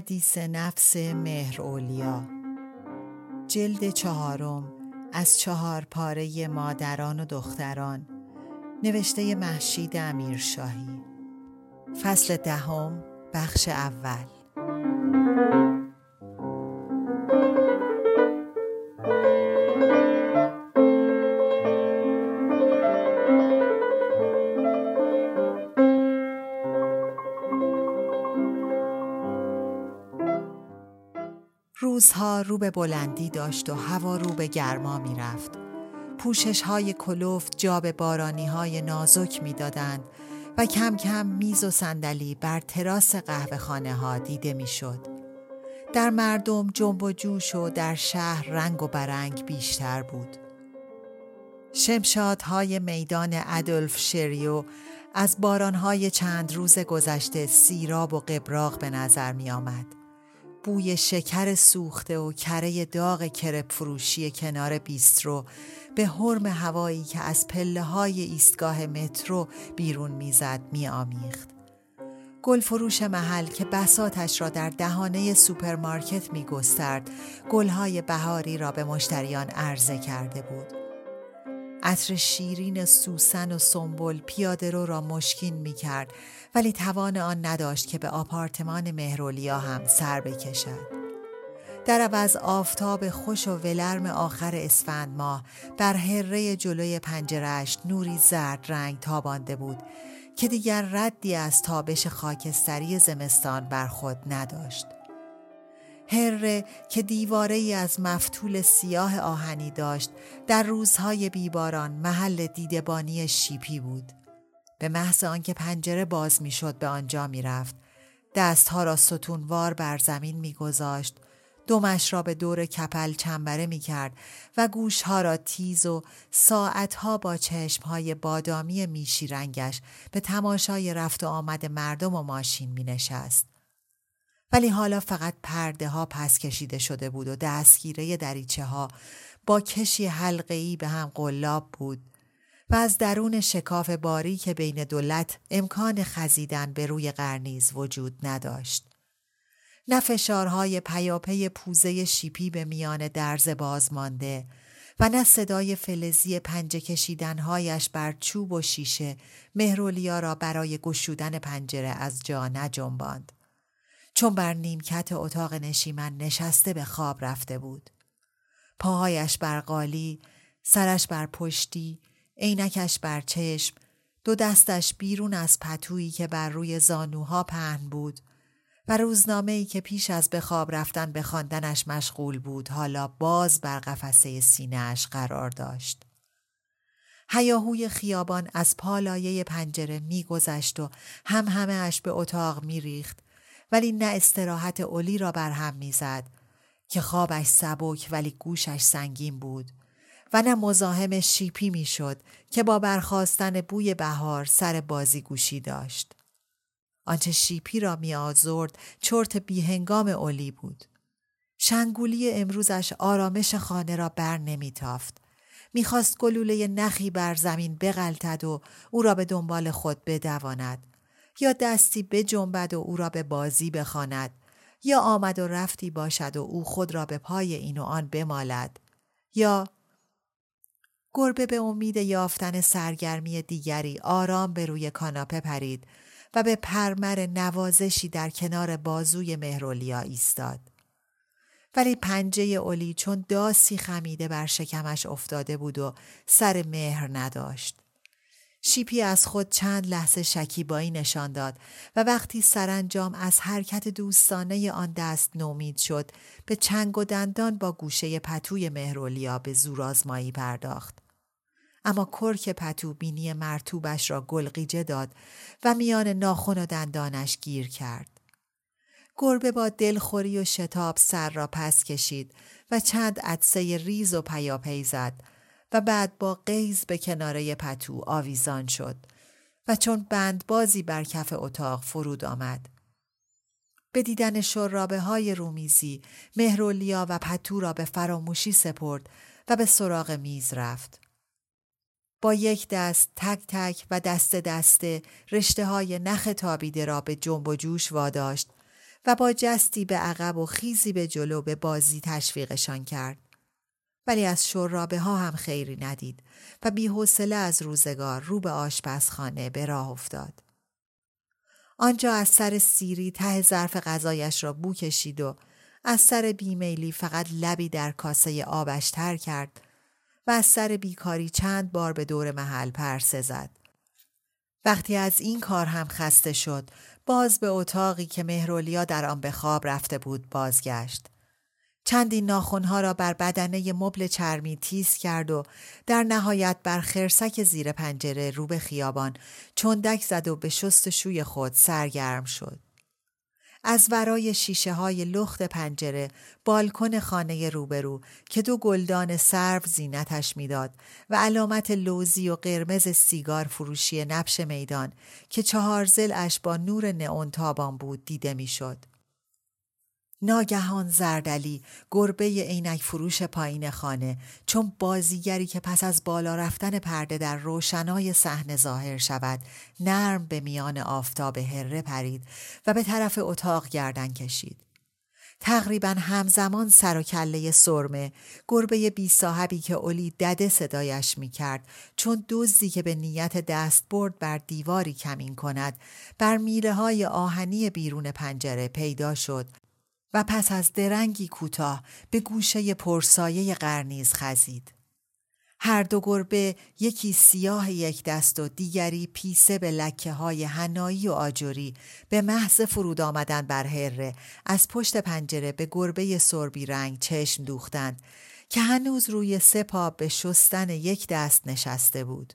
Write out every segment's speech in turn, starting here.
حدیث نفس مهر اولیا. جلد چهارم از چهار پاره مادران و دختران. نوشته محشید امیرشاهی. فصل دهم بخش اول. رو به بلندی داشت و هوا رو به گرما می رفت. پوشش های کلوفت جا به بارانی های نازک می دادند و کم کم میز و صندلی بر تراس قهوه خانه ها دیده می شد. در مردم جنب و جوش و در شهر رنگ و برنگ بیشتر بود. شمشادهای میدان ادولف شریو از بارانهای چند روز گذشته سیراب و قبراق به نظر می آمد. بوی شکر سوخته و کره داغ کرپ فروشی کنار بیسترو به هرم هوایی که از پله های ایستگاه مترو بیرون می‌زد می آمیخت. گل فروش محل که بساطش را در دهانه سوپرمارکت می گسترد گلهای بهاری را به مشتریان عرضه کرده بود. عطر شیرین سوسن و سنبل پیاده رو را مشکین می کرد ولی توان آن نداشت که به آپارتمان مهرولیا هم سر بکشد. در عوض آفتاب خوش و ولرم آخر اسفند ماه بر هره جلوی پنجرش نوری زرد رنگ تابانده بود که دیگر ردی از تابش خاکستری زمستان بر خود نداشت. هره که دیواره ای از مفتول سیاه آهنی داشت در روزهای بیباران محل دیدبانی شیپی بود. به محض آنکه پنجره باز می‌شد به آنجا می‌رفت دستها را ستونوار بر زمین میگذاشت دمش را به دور کپل چنبره می کرد و گوشها را تیز و ساعتها با چشمهای بادامی میشی رنگش به تماشای رفت و آمد مردم و ماشین می نشست. ولی حالا فقط پرده ها پس کشیده شده بود و دستگیره دریچه ها با کشی حلقه به هم قلاب بود و از درون شکاف باری که بین دولت امکان خزیدن به روی قرنیز وجود نداشت. نه فشارهای پیاپی پوزه شیپی به میان درز باز مانده و نه صدای فلزی پنجه کشیدنهایش بر چوب و شیشه مهرولیا را برای گشودن پنجره از جا نجنباند. چون بر نیمکت اتاق نشیمن نشسته به خواب رفته بود. پاهایش بر قالی، سرش بر پشتی، عینکش بر چشم، دو دستش بیرون از پتویی که بر روی زانوها پهن بود و روزنامه ای که پیش از به خواب رفتن به خواندنش مشغول بود حالا باز بر قفسه سینهاش قرار داشت. هیاهوی خیابان از پالایه پنجره میگذشت و هم همه اش به اتاق میریخت ولی نه استراحت اولی را بر هم می‌زد که خوابش سبک ولی گوشش سنگین بود و نه مزاحم شیپی می‌شد که با برخواستن بوی بهار سر بازی گوشی داشت. آنچه شیپی را می آزرد چرت بیهنگام اولی بود. شنگولی امروزش آرامش خانه را بر نمی تافت. می‌خواست گلوله نخی بر زمین بغلتد و او را به دنبال خود بدواند یا دستی بجنبد و او را به بازی بخواند یا آمد و رفتی باشد و او خود را به پای این و آن بمالد یا گربه به امید یافتن سرگرمی دیگری آرام به روی کاناپه پرید و به پرمر نوازشی در کنار بازوی مهرولیا ایستاد. ولی پنجه اولی چون داسی خمیده بر شکمش افتاده بود و سر مهر نداشت. شیپی از خود چند لحظه شکیبایی نشان داد و وقتی سرانجام از حرکت دوستانه آن دست نومید شد به چنگ و دندان با گوشه پتوی مهرولیا به زورآزمایی پرداخت. اما کرک پتو بینی مرتوبش را گلقیجه داد و میان ناخن و دندانش گیر کرد. گربه با دلخوری و شتاب سر را پس کشید و چند عدسه ریز و پیاپی زد و بعد با قیز به کناره پتو آویزان شد و چون بند بازی بر کف اتاق فرود آمد. به دیدن شرابه های رومیزی مهرولیا و پتو را به فراموشی سپرد و به سراغ میز رفت. با یک دست تک تک و دست دسته رشته های نخ تابیده را به جنب و جوش واداشت و با جستی به عقب و خیزی به جلو به بازی تشویقشان کرد. ولی از شرابه ها هم خیری ندید و بیحوصله از روزگار رو به آشپزخانه به راه افتاد. آنجا از سر سیری ته ظرف غذایش را بو کشید و از سر بیمیلی فقط لبی در کاسه آبش تر کرد و از سر بیکاری چند بار به دور محل پرسه زد. وقتی از این کار هم خسته شد باز به اتاقی که مهرولیا در آن به خواب رفته بود بازگشت. چندی ناخونها را بر بدنه مبل چرمی تیز کرد و در نهایت بر خرسک زیر پنجره رو به خیابان چندک زد و به شست شوی خود سرگرم شد. از ورای شیشه های لخت پنجره بالکن خانه روبرو که دو گلدان سرو زینتش می‌داد و علامت لوزی و قرمز سیگار فروشی نبش میدان که چهار زلش با نور نئون تابان بود دیده می‌شد. ناگهان زردلی گربه عینک فروش پایین خانه چون بازیگری که پس از بالا رفتن پرده در روشنای صحنه ظاهر شود نرم به میان آفتاب هره پرید و به طرف اتاق گردن کشید. تقریبا همزمان سر و کله سرمه گربه بی صاحبی که اولی دده صدایش می کرد چون دزدی که به نیت دست برد بر دیواری کمین کند بر میله های آهنی بیرون پنجره پیدا شد. و پس از درنگی کوتاه به گوشه پرسایه قرنیز خزید. هر دو گربه یکی سیاه یک دست و دیگری پیسه به لکه های هنایی و آجوری به محض فرود آمدن بر هره از پشت پنجره به گربه سربی رنگ چشم دوختند که هنوز روی سه پا به شستن یک دست نشسته بود.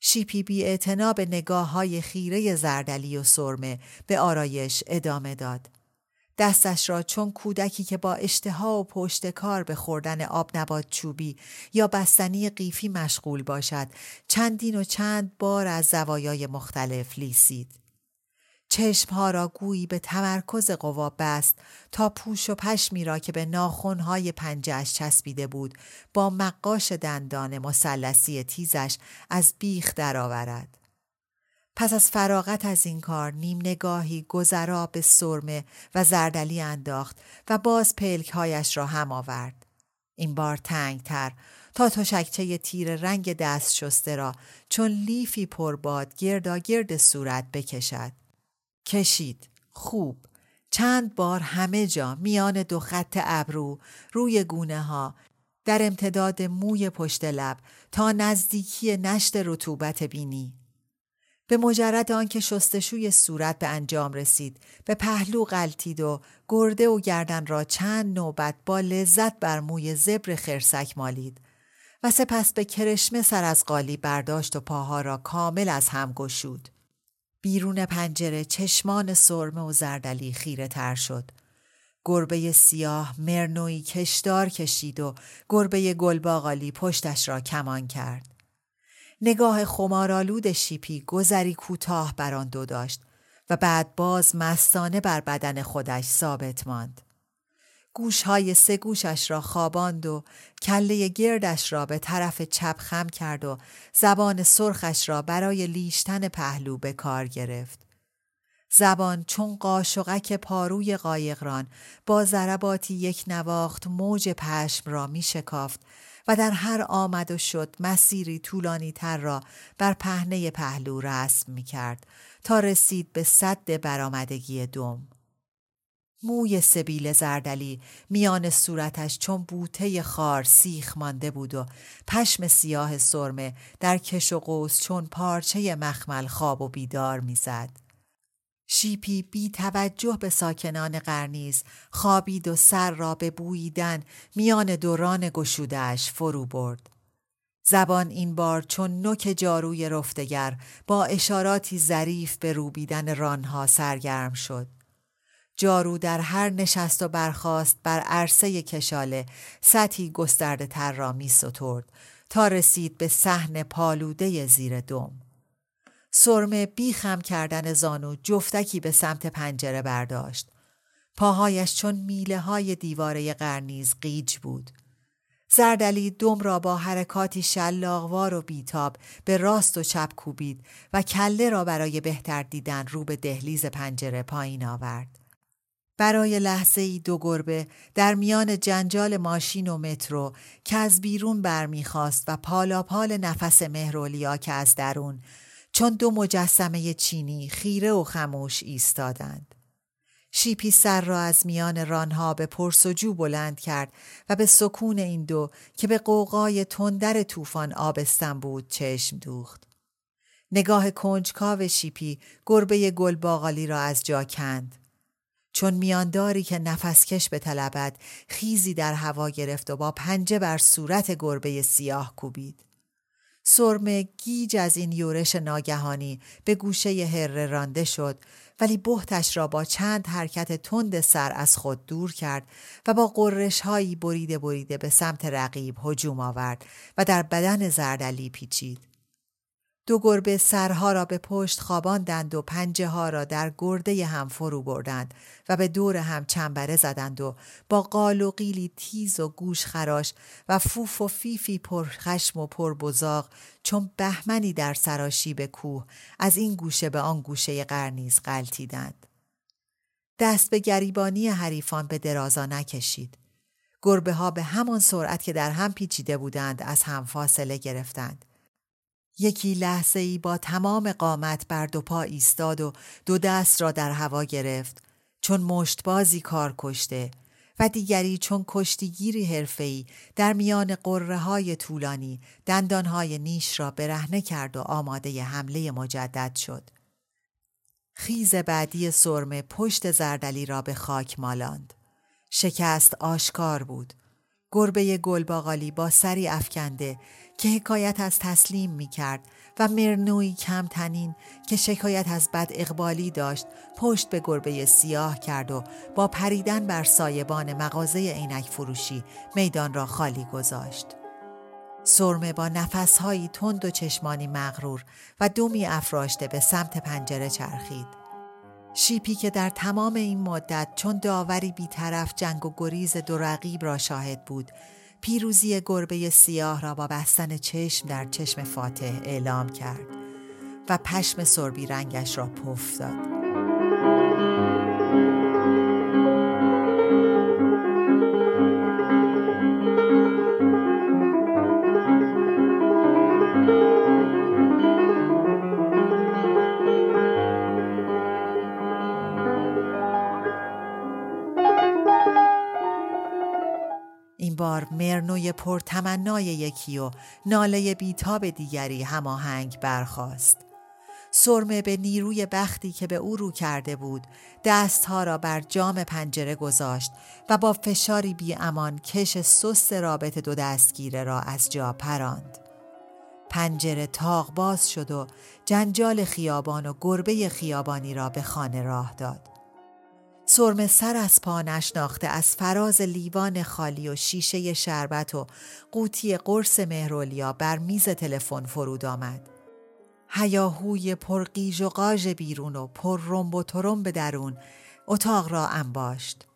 شیپی بی به نگاه های خیره زردلی و سرمه به آرایش ادامه داد. دستش را چون کودکی که با اشتها و پشت کار به خوردن آب نبات چوبی یا بستنی قیفی مشغول باشد چندین و چند بار از زوایای مختلف لیسید. چشمها را گویی به تمرکز قوا بست تا پوش و پشمی را که به ناخونهای پنجهش چسبیده بود با مقاش دندان مسلسی تیزش از بیخ درآورد. پس از فراغت از این کار نیم نگاهی گذرا به سرمه و زردلی انداخت و باز پلکهایش را هم آورد. این بار تنگ تر تا تشکچه تیر رنگ دست شسته را چون لیفی پرباد گردا گرد صورت بکشد. کشید. خوب. چند بار همه جا میان دو خط ابرو روی گونه ها در امتداد موی پشت لب تا نزدیکی نشت رطوبت بینی به مجرد آنکه شستشوی صورت به انجام رسید به پهلو غلطید و گرده و گردن را چند نوبت با لذت بر موی زبر خرسک مالید و سپس به کرشمه سر از قالی برداشت و پاها را کامل از هم گشود. بیرون پنجره چشمان سرمه و زردلی خیره تر شد. گربه سیاه مرنوی کشدار کشید و گربه گلباغالی پشتش را کمان کرد. نگاه خمارالود شیپی گذری کوتاه بر آن دو داشت و بعد باز مستانه بر بدن خودش ثابت ماند. گوشهای سه گوشش را خواباند و کله گردش را به طرف چپ خم کرد و زبان سرخش را برای لیشتن پهلو به کار گرفت. زبان چون قاشقک پاروی قایقران با ضرباتی یک نواخت موج پشم را می شکافت و در هر آمد و شد مسیری طولانی تر را بر پهنه پهلو رسم می کرد تا رسید به صد برآمدگی دم. موی سبیل زردلی میان صورتش چون بوته خار سیخ مانده بود و پشم سیاه سرمه در کش و قوس چون پارچه مخمل خواب و بیدار می‌زد. شیپی بی توجه به ساکنان قرنیز خوابید و سر را به بوییدن میان دوران گشودش فرو برد. زبان این بار چون نوک جاروی رفتگر با اشاراتی ظریف به روبیدن رانها سرگرم شد. جارو در هر نشست و برخاست بر عرصه کشاله سطحی گسترده تر را می تا رسید به صحن پالوده زیر دم. سرمه بیخم کردن زانو جفتکی به سمت پنجره برداشت. پاهایش چون میله های دیواره قرنیز قیج بود. زردلی دم را با حرکاتی شلاقوار و بیتاب به راست و چپ کوبید و کله را برای بهتر دیدن رو به دهلیز پنجره پایین آورد. برای لحظه ای دو گربه در میان جنجال ماشین و مترو که از بیرون برمیخواست و پالا پال نفس مهرولیا که از درون چون دو مجسمه چینی خیره و خموش ایستادند. شیپی سر را از میان رانها به پرسجو بلند کرد و به سکون این دو که به قوقای تندر طوفان آبستن بود چشم دوخت. نگاه کنجکاو شیپی گربه گلباغالی را از جا کند. چون میانداری که نفسکش به طلبت خیزی در هوا گرفت و با پنجه بر صورت گربه سیاه کوبید. سرمه گیج از این یورش ناگهانی به گوشه هره رانده شد ولی بهتش را با چند حرکت تند سر از خود دور کرد و با قررش هایی بریده بریده به سمت رقیب هجوم آورد و در بدن زردلی پیچید. دو گربه سرها را به پشت خواباندند و پنجه ها را در گرده هم فرو بردند و به دور هم چنبره زدند و با قال و قیلی تیز و گوش خراش و فوف و فیفی پر خشم و پر بزاق چون بهمنی در سراشی به کوه از این گوشه به آن گوشه قرنیز قلتیدند. دست به گریبانی حریفان به درازا نکشید. گربه ها به همان سرعت که در هم پیچیده بودند از هم فاصله گرفتند. یکی لحظه ای با تمام قامت بر دو پا ایستاد و دو دست را در هوا گرفت چون مشتبازی کار کشته و دیگری چون کشتیگیری حرفه‌ای در میان قره های طولانی دندانهای نیش را برهنه کرد و آماده حمله مجدد شد. خیز بعدی سرمه پشت زردلی را به خاک مالاند. شکست آشکار بود. گربه گلباغالی با سری افکنده که حکایت از تسلیم می کرد و مرنوی کم تنین که شکایت از بد اقبالی داشت پشت به گربه سیاه کرد و با پریدن بر سایبان مغازه عینک فروشی میدان را خالی گذاشت. سرمه با نفسهایی تند و چشمانی مغرور و دومی افراشته به سمت پنجره چرخید. شیپی که در تمام این مدت چون داوری بیطرف جنگ و گریز دو رقیب را شاهد بود پیروزی گربه سیاه را با بستن چشم در چشم فاتح اعلام کرد و پشم سربی رنگش را پف داد. مرنوی پرتمنای یکی و ناله بیتاب دیگری هماهنگ برخاست. سرمه به نیروی بختی که به او رو کرده بود دستها را بر جام پنجره گذاشت و با فشاری بی امان کش سست رابط دو دستگیره را از جا پراند. پنجره تاق باز شد و جنجال خیابان و گربه خیابانی را به خانه راه داد. سرم سر از پا نشناخته از فراز لیوان خالی و شیشه شربت و قوطی قرص مهرولیا بر میز تلفن فرود آمد. هیاهوی پرقیج و قاژ بیرون و پر رنب و ترنب درون اتاق را انباشت.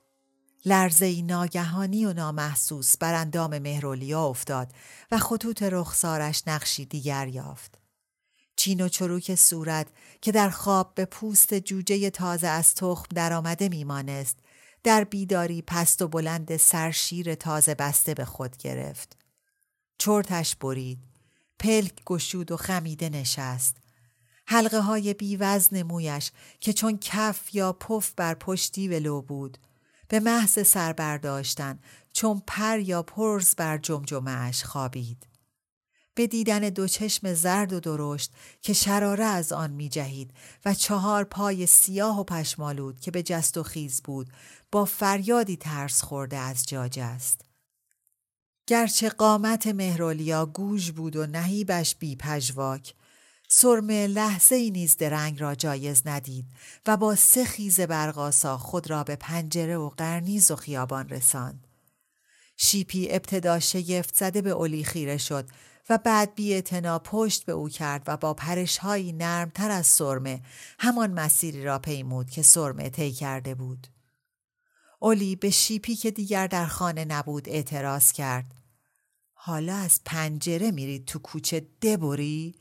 لرزه ناگهانی و نامحسوس بر اندام مهرولیا افتاد و خطوط رخسارش نقشی دیگر یافت. چین و چروک صورت که در خواب به پوست جوجه تازه از تخم درآمده میمانست در بیداری پست و بلند سرشیر تازه بسته به خود گرفت. چرتش برید پلک گشود و خمیده نشست حلقه های بیوزن مویش که چون کف یا پف بر پشتی ولو بود به محض سر برداشتن چون پر یا پرز بر جمجمهش خوابید. به دیدن دو چشم زرد و درشت که شراره از آن می جهید و چهار پای سیاه و پشمالود که به جست و خیز بود با فریادی ترس خورده از جاج است. گرچه قامت مهرولیا گوژ بود و نهیبش بی پجواک سرمه لحظه ای نیز درنگ را جایز ندید و با سه خیز برقاسا خود را به پنجره و قرنیز و خیابان رساند. شیپی ابتدا شگفت زده به اولی خیره شد و بعد بی پشت به او کرد و با پرشهایی نرمتر از سرمه همان مسیری را پیمود که سرمه طی کرده بود. اولی به شیپی که دیگر در خانه نبود اعتراض کرد. حالا از پنجره میرید تو کوچه دبری؟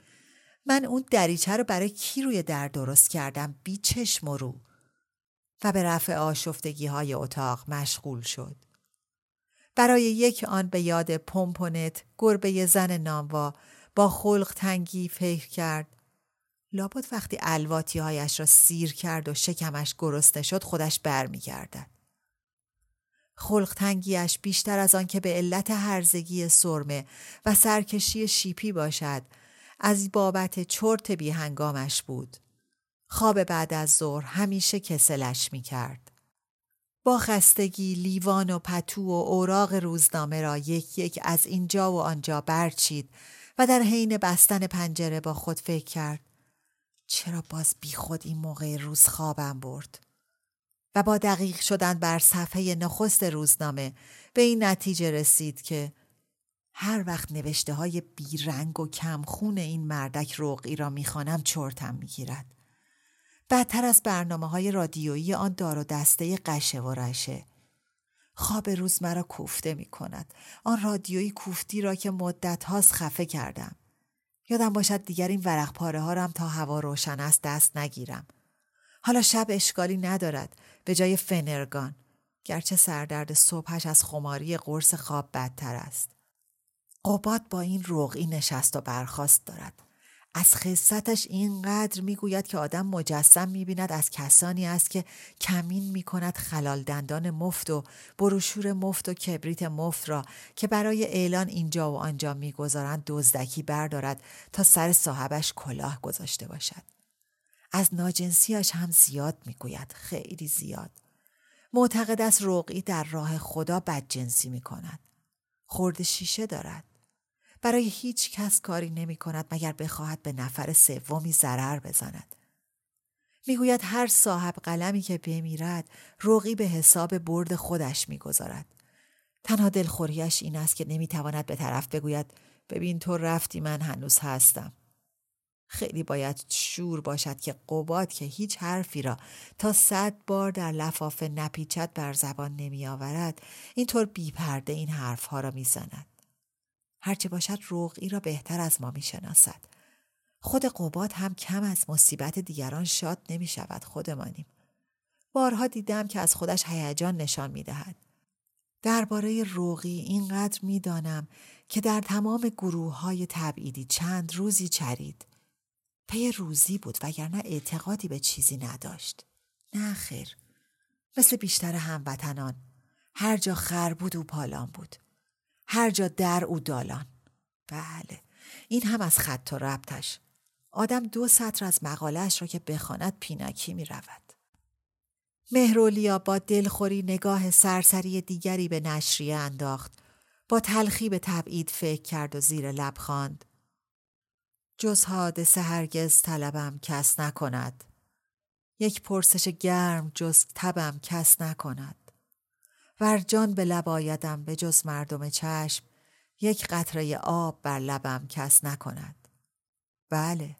من اون دریچه رو برای کی روی در درست کردم بی چشم و رو و به رفع آشفتگی های اتاق مشغول شد. برای یک آن به یاد پمپونت گربه زن ناموا با خلق تنگی فکر کرد. لابد وقتی الواتی هایش را سیر کرد و شکمش گرسنه شد خودش برمیگردد. خلق تنگیش بیشتر از آن که به علت هرزگی سرمه و سرکشی شیپی باشد از بابت چرت بی هنگامش بود. خواب بعد از ظهر همیشه کسلش می کرد. خستگی لیوان و پتو و اوراق روزنامه را یک یک از اینجا و آنجا برچید و در حین بستن پنجره با خود فکر کرد چرا باز بی خود این موقع روز خوابم برد و با دقیق شدن بر صفحه نخست روزنامه به این نتیجه رسید که هر وقت نوشته های بیرنگ و کمخون این مردک رقعی را می‌خوانم چرتم می‌گیرد. بدتر از برنامه های رادیویی آن دار و دسته قشه و رشه. خواب روز مرا کوفته می کند. آن رادیویی کوفتی را که مدت هاست خفه کردم. یادم باشد دیگر این ورق پاره ها رم تا هوا روشن است دست نگیرم. حالا شب اشکالی ندارد به جای فنرگان. گرچه سردرد صبحش از خماری قرص خواب بدتر است. قباد با این رقعی نشست و برخواست دارد. از خصتش اینقدر می‌گوید که آدم مجسم می‌بیند از کسانی است که کمین می‌کند خلال دندان مفت و بروشور مفت و کبریت مفت را که برای اعلان اینجا و آنجا می‌گذارند دزدکی بردارد تا سر صاحبش کلاه گذاشته باشد. از ناجنسیش هم زیاد می‌گوید خیلی زیاد. معتقد است رقعی در راه خدا بدجنسی می‌کند. خورد شیشه دارد. برای هیچ کس کاری نمی کند مگر بخواهد به نفر سومی ضرر بزند. می‌گوید هر صاحب قلمی که بمیرد روغی به حساب برد خودش می‌گذارد. تنها دلخوریش این است که نمی‌تواند به طرف بگوید ببین تو رفتی من هنوز هستم. خیلی باید شور باشد که قباد که هیچ حرفی را تا صد بار در لفافه نپیچد بر زبان نمی آورد اینطور بیپرده این حرفها را می‌زند. هرچه باشد رقعی را بهتر از ما می شناسد. خود قباد هم کم از مصیبت دیگران شاد نمی شود خودمانیم. بارها دیدم که از خودش هیجان نشان می دهد. درباره روغی اینقدر می دانم که در تمام گروه های تبعیدی چند روزی چرید. پی روزی بود وگرنه اعتقادی به چیزی نداشت. نه خیر. مثل بیشتر هموطنان. هر جا خر بود و پالان بود. هر جا در او دالان. بله. این هم از خط و ربطش. آدم دو سطر از مقالش را که بخواند پیناکی می رود. مهرولیا با دلخوری نگاه سرسری دیگری به نشریه انداخت. با تلخی به تبعید فکر کرد و زیر لب خواند. جز حادثه هرگز طلبم کس نکند. یک پرسش گرم جز تبم کس نکند. ور جان به لب آیدم به جز مردم چشم یک قطره آب بر لبم کس نکند. بله.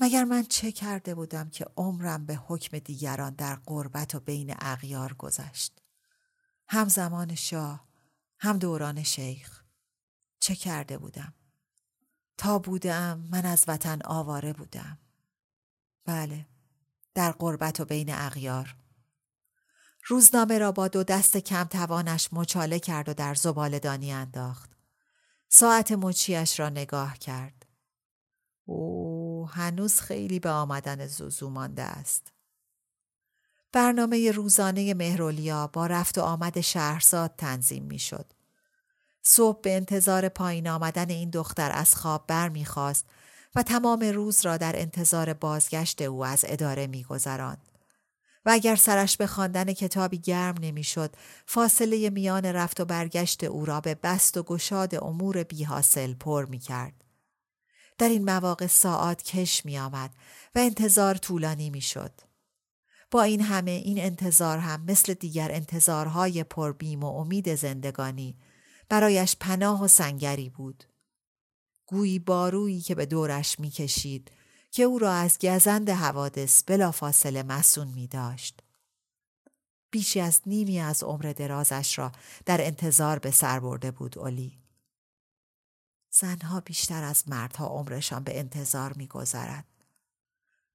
مگر من چه کرده بودم که عمرم به حکم دیگران در قربت و بین اغیار گذشت؟ هم زمان شاه هم دوران شیخ. چه کرده بودم؟ تا بودم من از وطن آواره بودم. بله. در قربت و بین اغیار. روزنامه را با دو دست کم توانش مچاله کرد و در دانی انداخت. ساعت مچیش را نگاه کرد. او هنوز خیلی به آمدن زوزو مانده است. برنامه روزانه مهرولیا با رفت و آمد شهرزاد تنظیم می شد. صبح به انتظار پایین آمدن این دختر از خواب بر می خواست و تمام روز را در انتظار بازگشت او از اداره می گذراند. و اگر سرش به خواندن کتابی گرم نمی‌شد فاصله میان رفت و برگشت او را به بست و گشاد امور بی حاصل پر می کرد. در این مواقع ساعت کش می آمد و انتظار طولانی می شد. با این همه این انتظار هم مثل دیگر انتظارهای پربیم و امید زندگانی برایش پناه و سنگری بود. گویی بارویی که به دورش می‌کشید که او را از گزند حوادث بلافاصله مسون می داشت. بیشی از نیمی از عمر درازش را در انتظار به سر برده بود اولی. زنها بیشتر از مردها عمرشان به انتظار می گذرد.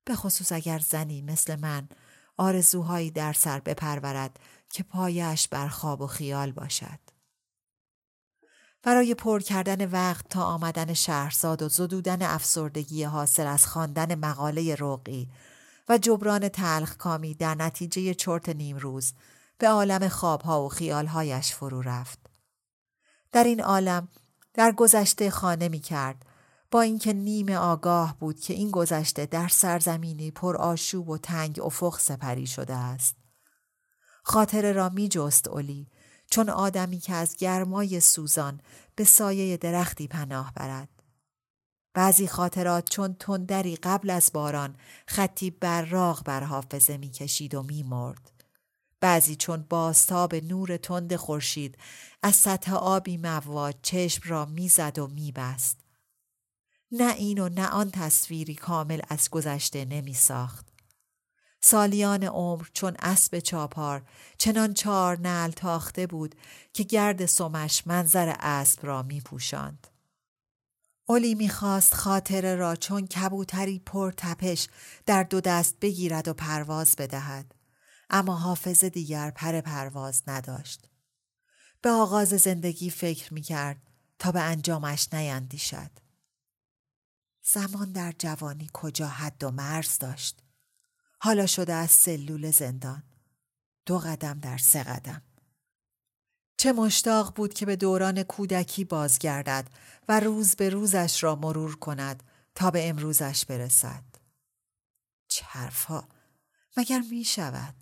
به خصوص اگر زنی مثل من آرزوهایی در سر بپرورد که پایش بر خواب و خیال باشد. برای پر کردن وقت تا آمدن شهرزاد و زدودن افسردگی حاصل از خواندن مقاله رقی و جبران تلخ کامی در نتیجه چرت نیمروز به عالم خوابها و خیالهایش فرو رفت. در این عالم در گذشته خانه می کرد با اینکه نیم آگاه بود که این گذشته در سرزمینی پر آشوب و تنگ افق سپری شده است. خاطره را می جست اولی چون آدمی که از گرمای سوزان به سایه درختی پناه برد. بعضی خاطرات چون تندری قبل از باران خطی براغ بر حافظه می‌کشید و میمرد. بعضی چون باستاب نور تند خورشید از سطح آبی مواج چشم را می‌زد و میبست. نه این و نه آن تصویری کامل از گذشته نمی ساخت. سالیان عمر چون اسب چاپار چنان چار نل تاخته بود که گرد سمش منظر اسب را می پوشند. اولی می‌خواست خاطره را چون کبوتری پر تپش در دو دست بگیرد و پرواز بدهد. اما حافظه دیگر پر پرواز نداشت. به آغاز زندگی فکر می کرد تا به انجامش نیندیشد. زمان در جوانی کجا حد و مرز داشت. حالا شده از سلول زندان. دو قدم در سه قدم. چه مشتاق بود که به دوران کودکی بازگردد و روز به روزش را مرور کند تا به امروزش برسد. چرفا مگر می شود؟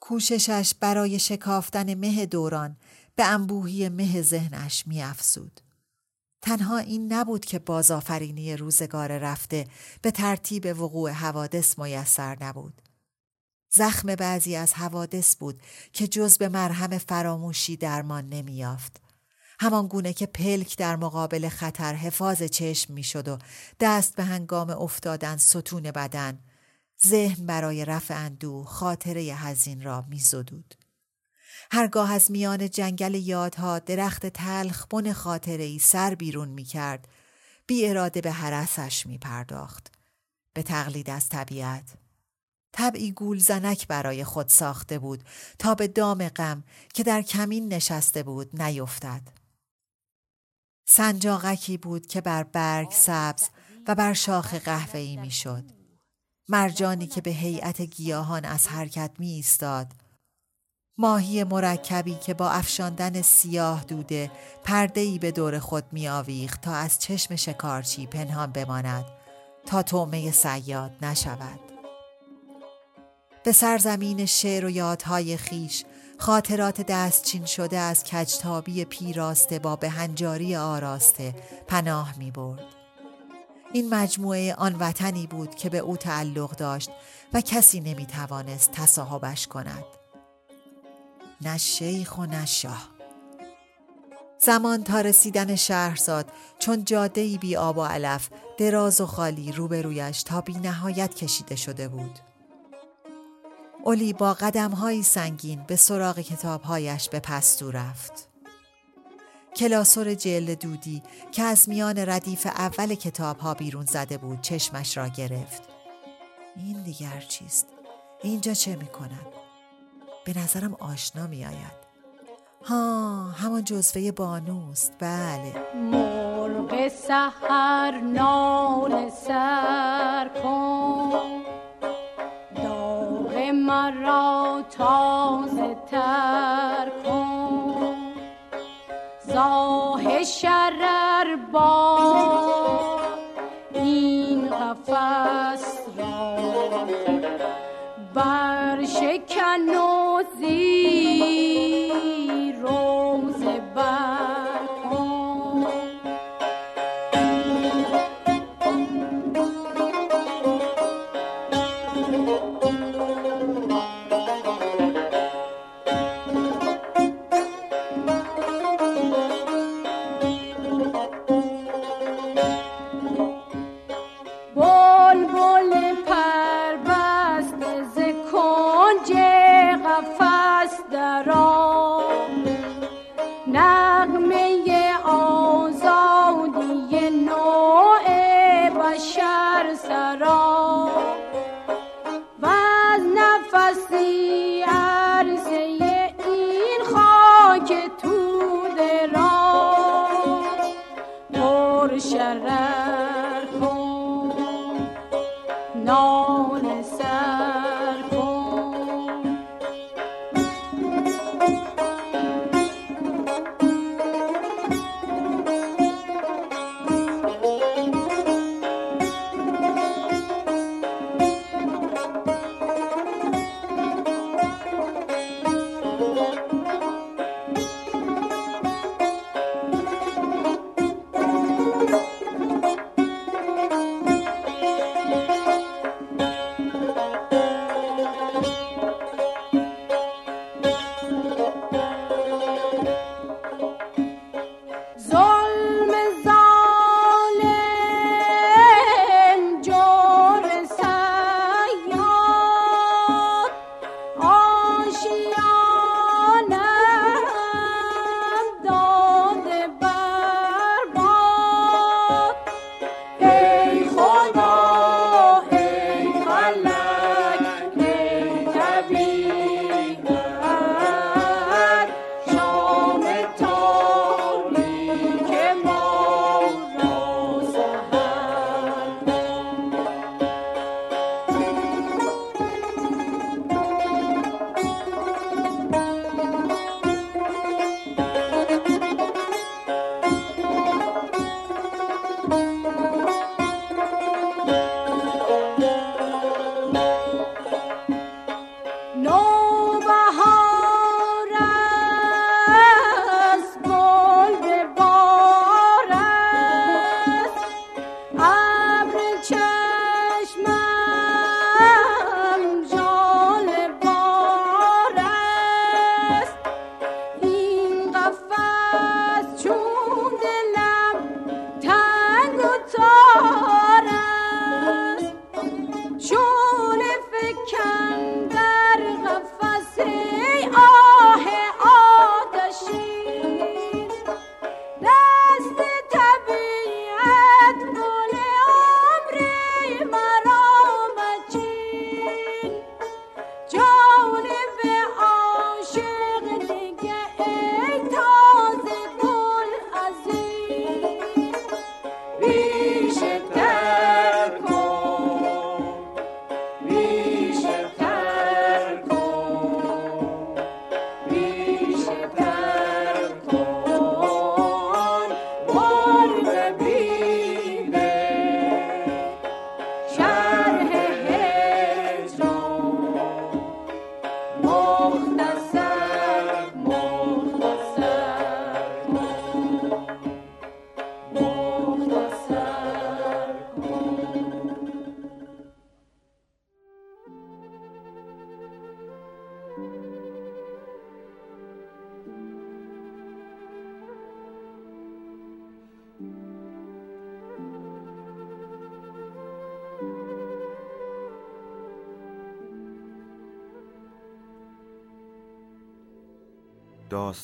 کوششش برای شکافتن مه دوران به انبوهی مه ذهنش می افسود. تنها این نبود که بازآفرینی روزگار رفته به ترتیب وقوع حوادث میسر نبود. زخم بعضی از حوادث بود که جز به مرهم فراموشی درمان نمیافت. همان گونه که پلک در مقابل خطر حفاظ چشم می‌شد و دست به هنگام افتادن ستون بدن ذهن برای رفع اندوه خاطره هزین را میزدود. هرگاه از میان جنگل یادها درخت تلخ بن خاطره ای سر بیرون می کرد بی اراده به حرسش می پرداخت. به تقلید از طبیعت. طبعی گول زنک برای خود ساخته بود تا به دام غم که در کمین نشسته بود نیفتد. سنجاقکی بود که بر برگ سبز و بر شاخ قهوه‌ای می‌شد. مرجانی که به هیئت گیاهان از حرکت می ایستاد ماهی مرکبی که با افشاندن سیاه دوده پردهی به دور خود می آویخت تا از چشم شکارچی پنهان بماند تا تومه سیاد نشود. به سرزمین شعر و یادهای خیش خاطرات دستچین شده از کجتابی پیراسته با بهنجاری آراسته پناه می برد. این مجموعه آن وطنی بود که به او تعلق داشت و کسی نمی توانست تصاحبش کند. نه شیخ و نه شاه زمان تا رسیدن شهرزاد چون جاده بی آب و علف دراز و خالی روبرویش تا بی نهایت کشیده شده بود اولی با قدم سنگین به سراغ کتابهایش به پستو رفت کلاسور جلد دودی که از میان ردیف اول کتاب ها بیرون زده بود چشمش را گرفت این دیگر چیست؟ اینجا چه می کند؟ به نظرم آشنا می آید. ها همان جزوه بانوست. بله. مرغ سحر نال سر کن. داغ مرا تازه تر کن. زاه شرر با این قفص را بر کنج قفس درآ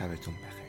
شبتون بخیر.